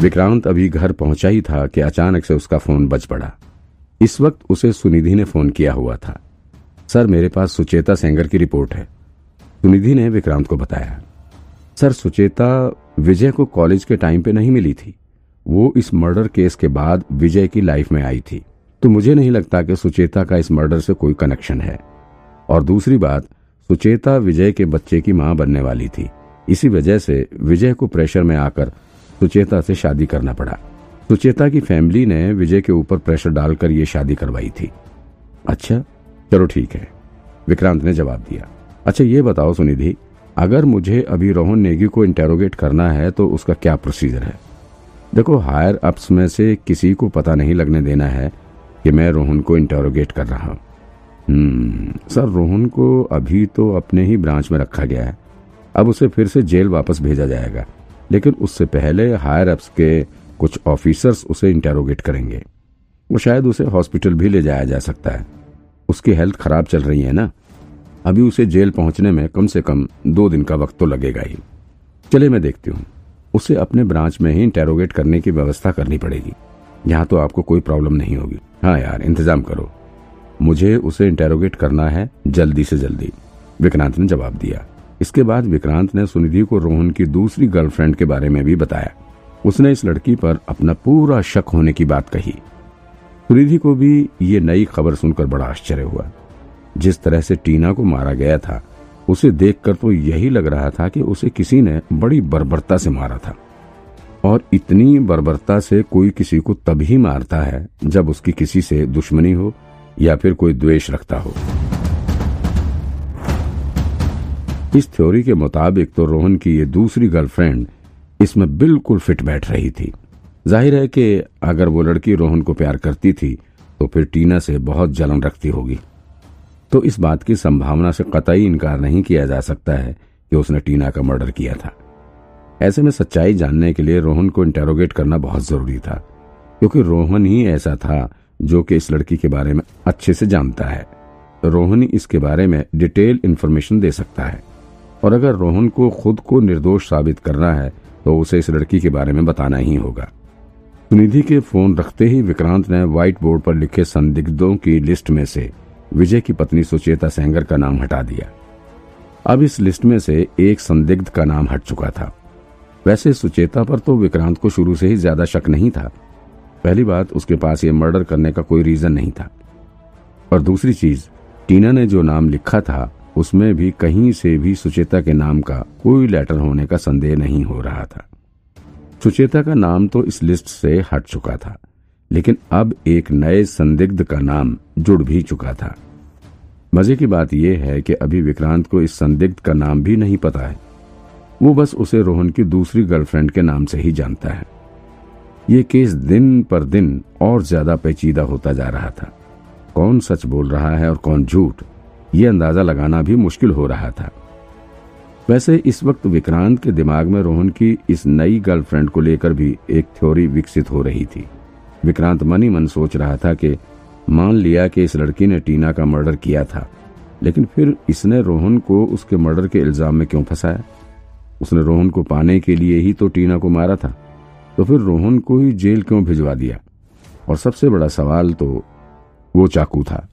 विक्रांत अभी घर पहुँचा ही था कि अचानक से उसका फ़ोन बज पड़ा। इस वक्त उसे सुनिधि ने फ़ोन किया हुआ था। सर, मेरे पास सुचेता सेंगर की रिपोर्ट है। सुनिधि ने विक्रांत को बताया। सर, सुचेता विजय को कॉलेज के टाइम पे नहीं मिली थी। वो इस मर्डर केस के बाद विजय की लाइफ में आई थी। तो मुझे नहीं लगता कि सुचेता का इस मर्डर से कोई कनेक्शन है। और दूसरी बात, सुचेता विजय के बच्चे की माँ बनने वाली थी। इसी वजह से विजय को प्रेशर में आकर सुचेता से शादी करना पड़ा। सुचेता की फैमिली ने विजय के ऊपर प्रेशर डालकर ये शादी करवाई थी। अच्छा चलो ठीक है। विक्रांत ने जवाब दिया। अच्छा ये बताओ सुनिधि अगर मुझे अभी रोहन नेगी को इंटेरोगेट करना है तो उसका क्या प्रोसीजर है? देखो हायर अप्स में से किसी को पता नहीं लगने देना है कि मैं रोहन को इंटेरोगेट कर रहा हूँ। हम्म, सर रोहन को अभी तो अपने ही ब्रांच में रखा गया है। अब उसे फिर से जेल वापस भेजा जाएगा। लेकिन उससे पहले हायर अप्स के कुछ ऑफिसर्स उसे इंटेरोगेट करेंगे। वो शायद उसे हॉस्पिटल भी ले जाया जा सकता है। उसकी हेल्थ खराब चल रही है ना? अभी उसे जेल पहुँचने में कम से कम दो दिन का वक्त तो लगेगा ही। चले मैं देखती हूँ। उसे अपने ब्रांच में ही इंटेरोगेट करने की व्यवस्था करनी पड़ेगी। यहाँ तो आपको कोई प्रॉब्लम नहीं होगी। हाँ यार, इंतज़ाम करो। मुझे उसे इंटेरोगेट करना है जल्दी से जल्दी। विक्रांत ने जवाब दिया। इसके बाद विक्रांत ने सुनिधि को रोहन की दूसरी गर्लफ्रेंड के बारे में भी बताया। उसने इस लड़की पर अपना पूरा शक होने की बात कही। सुनिधि को भी ये नई खबर सुनकर बड़ा आश्चर्य हुआ। जिस तरह से टीना को मारा गया था, उसे देखकर तो यही लग रहा था कि उसे किसी ने बड़ी बर्बरता से मारा था। और इतनी बर्बरता से कोई किसी को तभी मारता है जब उसकी किसी से दुश्मनी हो या फिर कोई द्वेष रखता हो। इस थ्योरी के मुताबिक तो रोहन की ये दूसरी गर्लफ्रेंड इसमें बिल्कुल फिट बैठ रही थी। ज़ाहिर है कि अगर वो लड़की रोहन को प्यार करती थी तो फिर टीना से बहुत जलन रखती होगी। तो इस बात की संभावना से कतई इनकार नहीं किया जा सकता है कि उसने टीना का मर्डर किया था। ऐसे में सच्चाई जानने के लिए रोहन को इंटेरोगेट करना बहुत ज़रूरी था, क्योंकि रोहन ही ऐसा था जो कि इस लड़की के बारे में अच्छे से जानता है। रोहन इसके बारे में डिटेल इन्फॉर्मेशन दे सकता है। और अगर रोहन को खुद को निर्दोष साबित करना है तो उसे इस लड़की के बारे में बताना ही होगा। सुनिधि के फ़ोन रखते ही विक्रांत ने व्हाइट बोर्ड पर लिखे संदिग्धों की लिस्ट में से विजय की पत्नी सुचेता सेंगर का नाम हटा दिया। अब इस लिस्ट में से एक संदिग्ध का नाम हट चुका था। वैसे सुचेता पर तो विक्रांत को शुरू से ही ज़्यादा शक नहीं था। पहली बात, उसके पास ये मर्डर करने का कोई रीजन नहीं था। और दूसरी चीज़, टीना ने जो नाम लिखा था उसमें भी कहीं से भी सुचेता के नाम का कोई लेटर होने का संदेह नहीं हो रहा था। सुचेता का नाम तो इस लिस्ट से हट चुका था, लेकिन अब एक नए संदिग्ध का नाम जुड़ भी चुका था। मज़े की बात यह है कि अभी विक्रांत को इस संदिग्ध का नाम भी नहीं पता है। वो बस उसे रोहन की दूसरी गर्लफ्रेंड के नाम से ही जानता है। ये केस दिन पर दिन और ज़्यादा पेचीदा होता जा रहा था। कौन सच बोल रहा है और कौन झूठ? ये अंदाज़ा लगाना भी मुश्किल हो रहा था। वैसे इस वक्त विक्रांत के दिमाग में रोहन की इस नई गर्लफ्रेंड को लेकर भी एक थ्योरी विकसित हो रही थी। विक्रांत मन ही मन सोच रहा था कि मान लिया कि इस लड़की ने टीना का मर्डर किया था, लेकिन फिर इसने रोहन को उसके मर्डर के इल्ज़ाम में क्यों फंसाया? उसने रोहन को पाने के लिए ही तो टीना को मारा था तो फिर रोहन को ही जेल क्यों भिजवा दिया? और सबसे बड़ा सवाल तो वो चाकू था।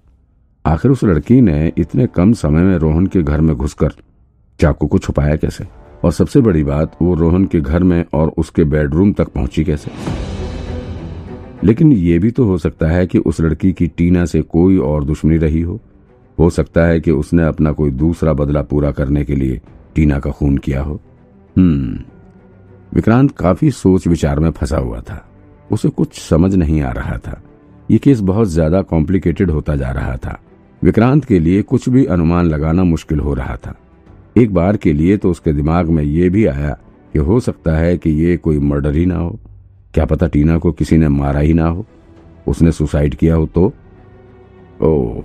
आखिर उस लड़की ने इतने कम समय में रोहन के घर में घुसकर चाकू को छुपाया कैसे? और सबसे बड़ी बात, वो रोहन के घर में और उसके बेडरूम तक पहुँची कैसे? लेकिन ये भी तो हो सकता है कि उस लड़की की टीना से कोई और दुश्मनी रही हो। हो सकता है कि उसने अपना कोई दूसरा बदला पूरा करने के लिए टीना का खून किया हो। हम्म विक्रांत काफ़ी सोच विचार में फंसा हुआ था। उसे कुछ समझ नहीं आ रहा था। ये केस बहुत ज़्यादा कॉम्प्लिकेटेड होता जा रहा था। विक्रांत के लिए कुछ भी अनुमान लगाना मुश्किल हो रहा था। एक बार के लिए तो उसके दिमाग में ये भी आया कि हो सकता है कि ये कोई मर्डर ही ना हो। क्या पता टीना को किसी ने मारा ही ना हो। उसने सुसाइड किया हो तो? ओह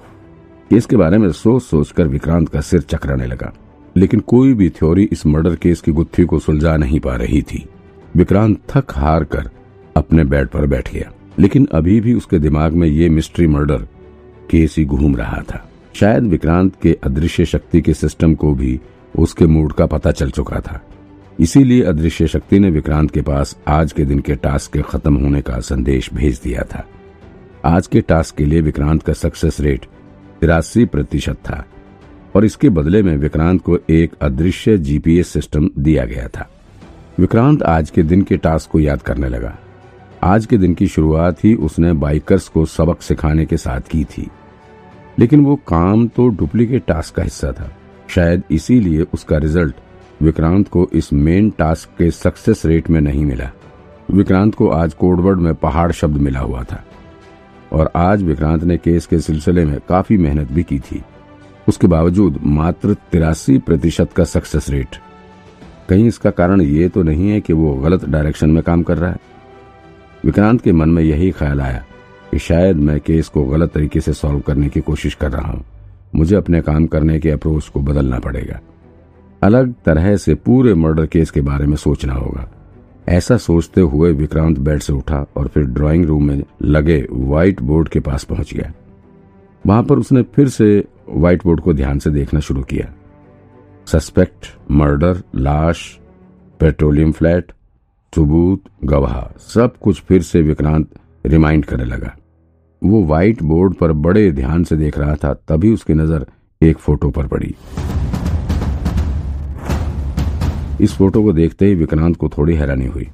केस के बारे में सोच सोचकर विक्रांत का सिर चकराने लगा। लेकिन कोई भी थ्योरी इस मर्डर केस की गुत्थी को सुलझा नहीं पा रही थी। विक्रांत थक हार कर अपने बेड पर बैठ गया। लेकिन अभी भी उसके दिमाग में ये मिस्ट्री मर्डर केस घूम रहा था। शायद विक्रांत के अदृश्य शक्ति के सिस्टम को भी उसके मूड का पता चल चुका था। इसीलिए अदृश्य शक्ति ने विक्रांत के पास आज के दिन के टास्क के खत्म होने का संदेश भेज दिया था। आज के टास्क के लिए विक्रांत का सक्सेस रेट तिरासी प्रतिशत था और इसके बदले में विक्रांत को एक अदृश्य जीपीएस सिस्टम दिया गया था। विक्रांत आज के दिन के टास्क को याद करने लगा। आज के दिन की शुरुआत ही उसने बाइकर्स को सबक सिखाने के साथ की थी। लेकिन वो काम तो डुप्लीकेट टास्क का हिस्सा था। शायद इसीलिए उसका रिज़ल्ट विक्रांत को इस मेन टास्क के सक्सेस रेट में नहीं मिला। विक्रांत को आज कोडवर्ड में पहाड़ शब्द मिला हुआ था। और आज विक्रांत ने केस के सिलसिले में काफ़ी मेहनत भी की थी। उसके बावजूद मात्र तिरासी प्रतिशत का सक्सेस रेट। कहीं इसका कारण ये तो नहीं है कि वो गलत डायरेक्शन में काम कर रहा है। विक्रांत के मन में यही ख्याल आया कि शायद मैं केस को गलत तरीके से सॉल्व करने की कोशिश कर रहा हूँ। मुझे अपने काम करने के अप्रोच को बदलना पड़ेगा। अलग तरह से पूरे मर्डर केस के बारे में सोचना होगा। ऐसा सोचते हुए विक्रांत बेड से उठा और फिर ड्राइंग रूम में लगे व्हाइट बोर्ड के पास पहुँच गया। वहाँ पर उसने फिर से व्हाइट बोर्ड को ध्यान से देखना शुरू किया। सस्पेक्ट मर्डर लाश पेट्रोलियम फ्लैट सबूत, गवाह, सब कुछ फिर से विक्रांत रिमाइंड करने लगा। वो व्हाइट बोर्ड पर बड़े ध्यान से देख रहा था, तभी उसकी नज़र एक फ़ोटो पर पड़ी। इस फ़ोटो को देखते ही विक्रांत को थोड़ी हैरानी हुई।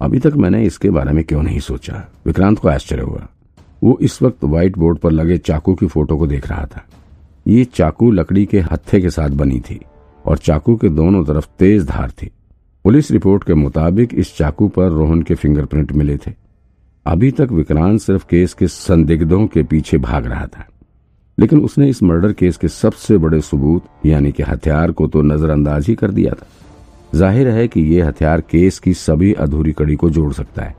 अभी तक मैंने इसके बारे में क्यों नहीं सोचा? विक्रांत को आश्चर्य हुआ। वो इस वक्त व्हाइट बोर्ड पर लगे चाकू की फ़ोटो को देख रहा था। ये चाकू लकड़ी के हत्थे के साथ बनी थी और चाकू के दोनों तरफ़ तेज धार थी। पुलिस रिपोर्ट के मुताबिक इस चाकू पर रोहन के फिंगरप्रिंट मिले थे। अभी तक विक्रांत सिर्फ़ केस के संदिग्धों के पीछे भाग रहा था। लेकिन उसने इस मर्डर केस के सबसे बड़े सबूत, यानी कि हथियार को तो नजरअंदाज ही कर दिया था। ज़ाहिर है कि यह हथियार केस की सभी अधूरी कड़ी को जोड़ सकता है।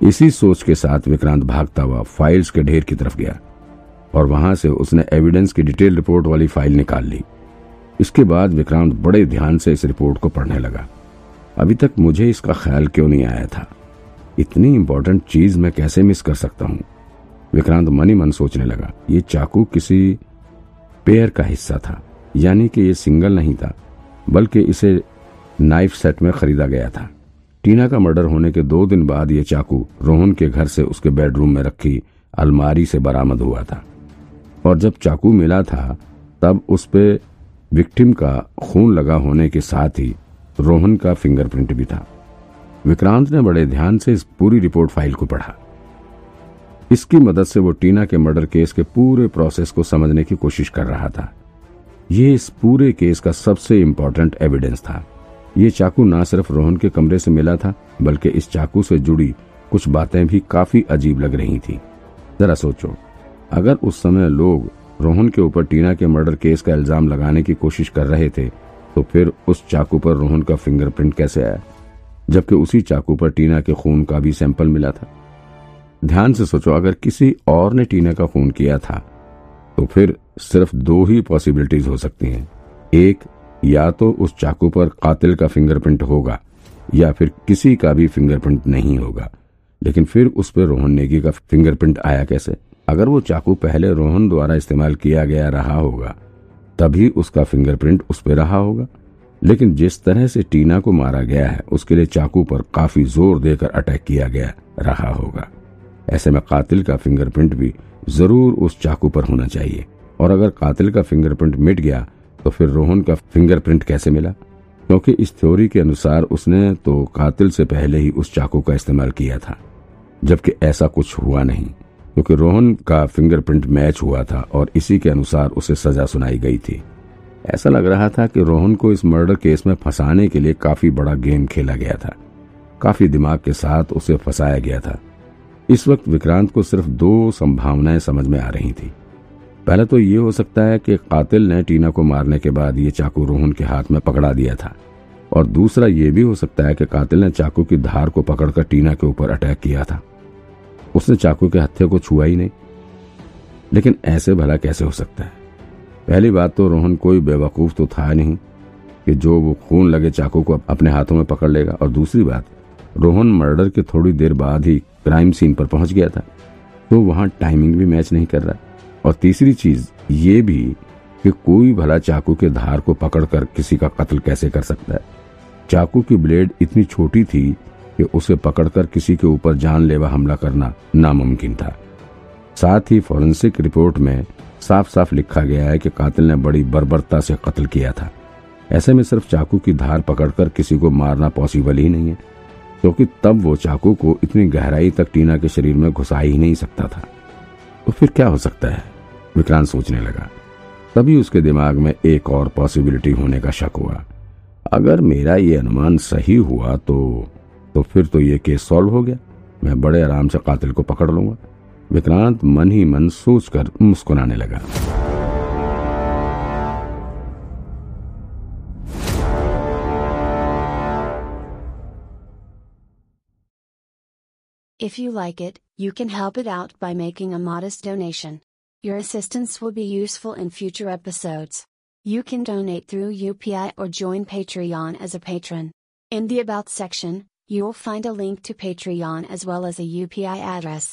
इसी सोच के साथ विक्रांत भागता हुआ फाइल्स के ढेर की तरफ़ गया और वहाँ से उसने एविडेंस की डिटेल रिपोर्ट वाली फ़ाइल निकाल ली। इसके बाद विक्रांत बड़े ध्यान से इस रिपोर्ट को पढ़ने लगा। अभी तक मुझे इसका ख्याल क्यों नहीं आया था? इतनी इंपॉर्टेंट चीज़ मैं कैसे मिस कर सकता हूँ? विक्रांत मनी मन सोचने लगा। ये चाकू किसी पेयर का हिस्सा था। यानी कि ये सिंगल नहीं था, बल्कि इसे नाइफ सेट में खरीदा गया था। टीना का मर्डर होने के दो दिन बाद ये चाकू रोहन के घर से उसके बेडरूम में रखी अलमारी से बरामद हुआ था। और जब चाकू मिला था, तब उस पर विक्टिम का खून लगा होने के साथ ही रोहन का फिंगरप्रिंट भी था। विक्रांत ने बड़े ध्यान से इस पूरी रिपोर्ट फ़ाइल को पढ़ा। इसकी मदद से वो टीना के मर्डर केस के पूरे प्रोसेस को समझने की कोशिश कर रहा था। ये इस पूरे केस का सबसे इम्पोर्टेंट एविडेंस था। ये चाकू ना सिर्फ़ रोहन के कमरे से मिला था, बल्कि इस चाकू से जुड़ी कुछ बातें भी काफ़ी अजीब लग रही थी। जरा सोचो, अगर उस समय लोग रोहन के ऊपर टीना के मर्डर केस का इल्ज़ाम लगाने की कोशिश कर रहे थे तो फिर उस चाकू पर रोहन का फिंगरप्रिंट कैसे आया? जबकि उसी चाकू पर टीना के खून का भी सैंपल मिला था। ध्यान से सोचो, अगर किसी और ने टीना का खून किया था तो फिर सिर्फ़ दो ही पॉसिबिलिटीज हो सकती हैं। एक, या तो उस चाकू पर कातिल का फिंगरप्रिंट होगा, या फिर किसी का भी फिंगरप्रिंट नहीं होगा। लेकिन फिर उस पर रोहन नेगी का फिंगरप्रिंट आया कैसे? अगर वो चाकू पहले रोहन द्वारा इस्तेमाल किया गया रहा होगा, तभी उसका फिंगरप्रिंट उस पर रहा होगा। लेकिन जिस तरह से टीना को मारा गया है, उसके लिए चाकू पर काफ़ी ज़ोर देकर अटैक किया गया रहा होगा। ऐसे में कातिल का फिंगरप्रिंट भी ज़रूर उस चाकू पर होना चाहिए। और अगर कातिल का फिंगरप्रिंट मिट गया तो फिर रोहन का फिंगरप्रिंट कैसे मिला? क्योंकि इस थ्योरी के अनुसार उसने तो कातिल से पहले ही उस चाकू का इस्तेमाल किया था, जबकि ऐसा कुछ हुआ नहीं, क्योंकि रोहन का फिंगरप्रिंट मैच हुआ था और इसी के अनुसार उसे सजा सुनाई गई थी। ऐसा लग रहा था कि रोहन को इस मर्डर केस में फंसाने के लिए काफ़ी बड़ा गेम खेला गया था। काफ़ी दिमाग के साथ उसे फंसाया गया था। इस वक्त विक्रांत को सिर्फ़ दो संभावनाएँ समझ में आ रही थी। पहले तो ये हो सकता है कि कातिल ने टीना को मारने के बाद ये चाकू रोहन के हाथ में पकड़ा दिया था। और दूसरा ये भी हो सकता है कि कातिल ने चाकू की धार को पकड़कर टीना के ऊपर अटैक किया था। उसने चाकू के हत्थे को छुआ ही नहीं। लेकिन ऐसे भला कैसे हो सकता है? पहली बात तो रोहन कोई बेवकूफ़ तो था नहीं कि जो वो खून लगे चाकू को अपने हाथों में पकड़ लेगा। और दूसरी बात, रोहन मर्डर के थोड़ी देर बाद ही क्राइम सीन पर पहुँच गया था। तो वहाँ टाइमिंग भी मैच नहीं कर रहा। और तीसरी चीज़ ये भी कि कोई भला चाकू के धार को पकड़कर किसी का कत्ल कैसे कर सकता है। चाकू की ब्लेड इतनी छोटी थी कि उसे पकड़कर किसी के ऊपर जानलेवा हमला करना नामुमकिन था। साथ ही फॉरेंसिक रिपोर्ट में साफ़ साफ़ लिखा गया है कि कातिल ने बड़ी बर्बरता से कत्ल किया था। ऐसे में सिर्फ़ चाकू की धार पकड़कर किसी को मारना पॉसिबल ही नहीं है, क्योंकि तो तब वो चाकू को इतनी गहराई तक टीना के शरीर में घुसा ही नहीं सकता था। तो फिर क्या हो सकता है? विक्रांत सोचने लगा। तभी उसके दिमाग में एक और पॉसिबिलिटी होने का शक हुआ। अगर मेरा ये अनुमान सही हुआ तो तो फिर तो ये केस सॉल्व हो गया। मैं बड़े आराम से कातिल को पकड़ लूँगा। विक्रांत मन ही मन सोचकर मुस्कुराने लगा If you like it, you can help it out by making a modest donation. Your assistance will be useful in future episodes. You can donate through UPI or join Patreon as a patron. In the About section, you will find a link to Patreon as well as a UPI address.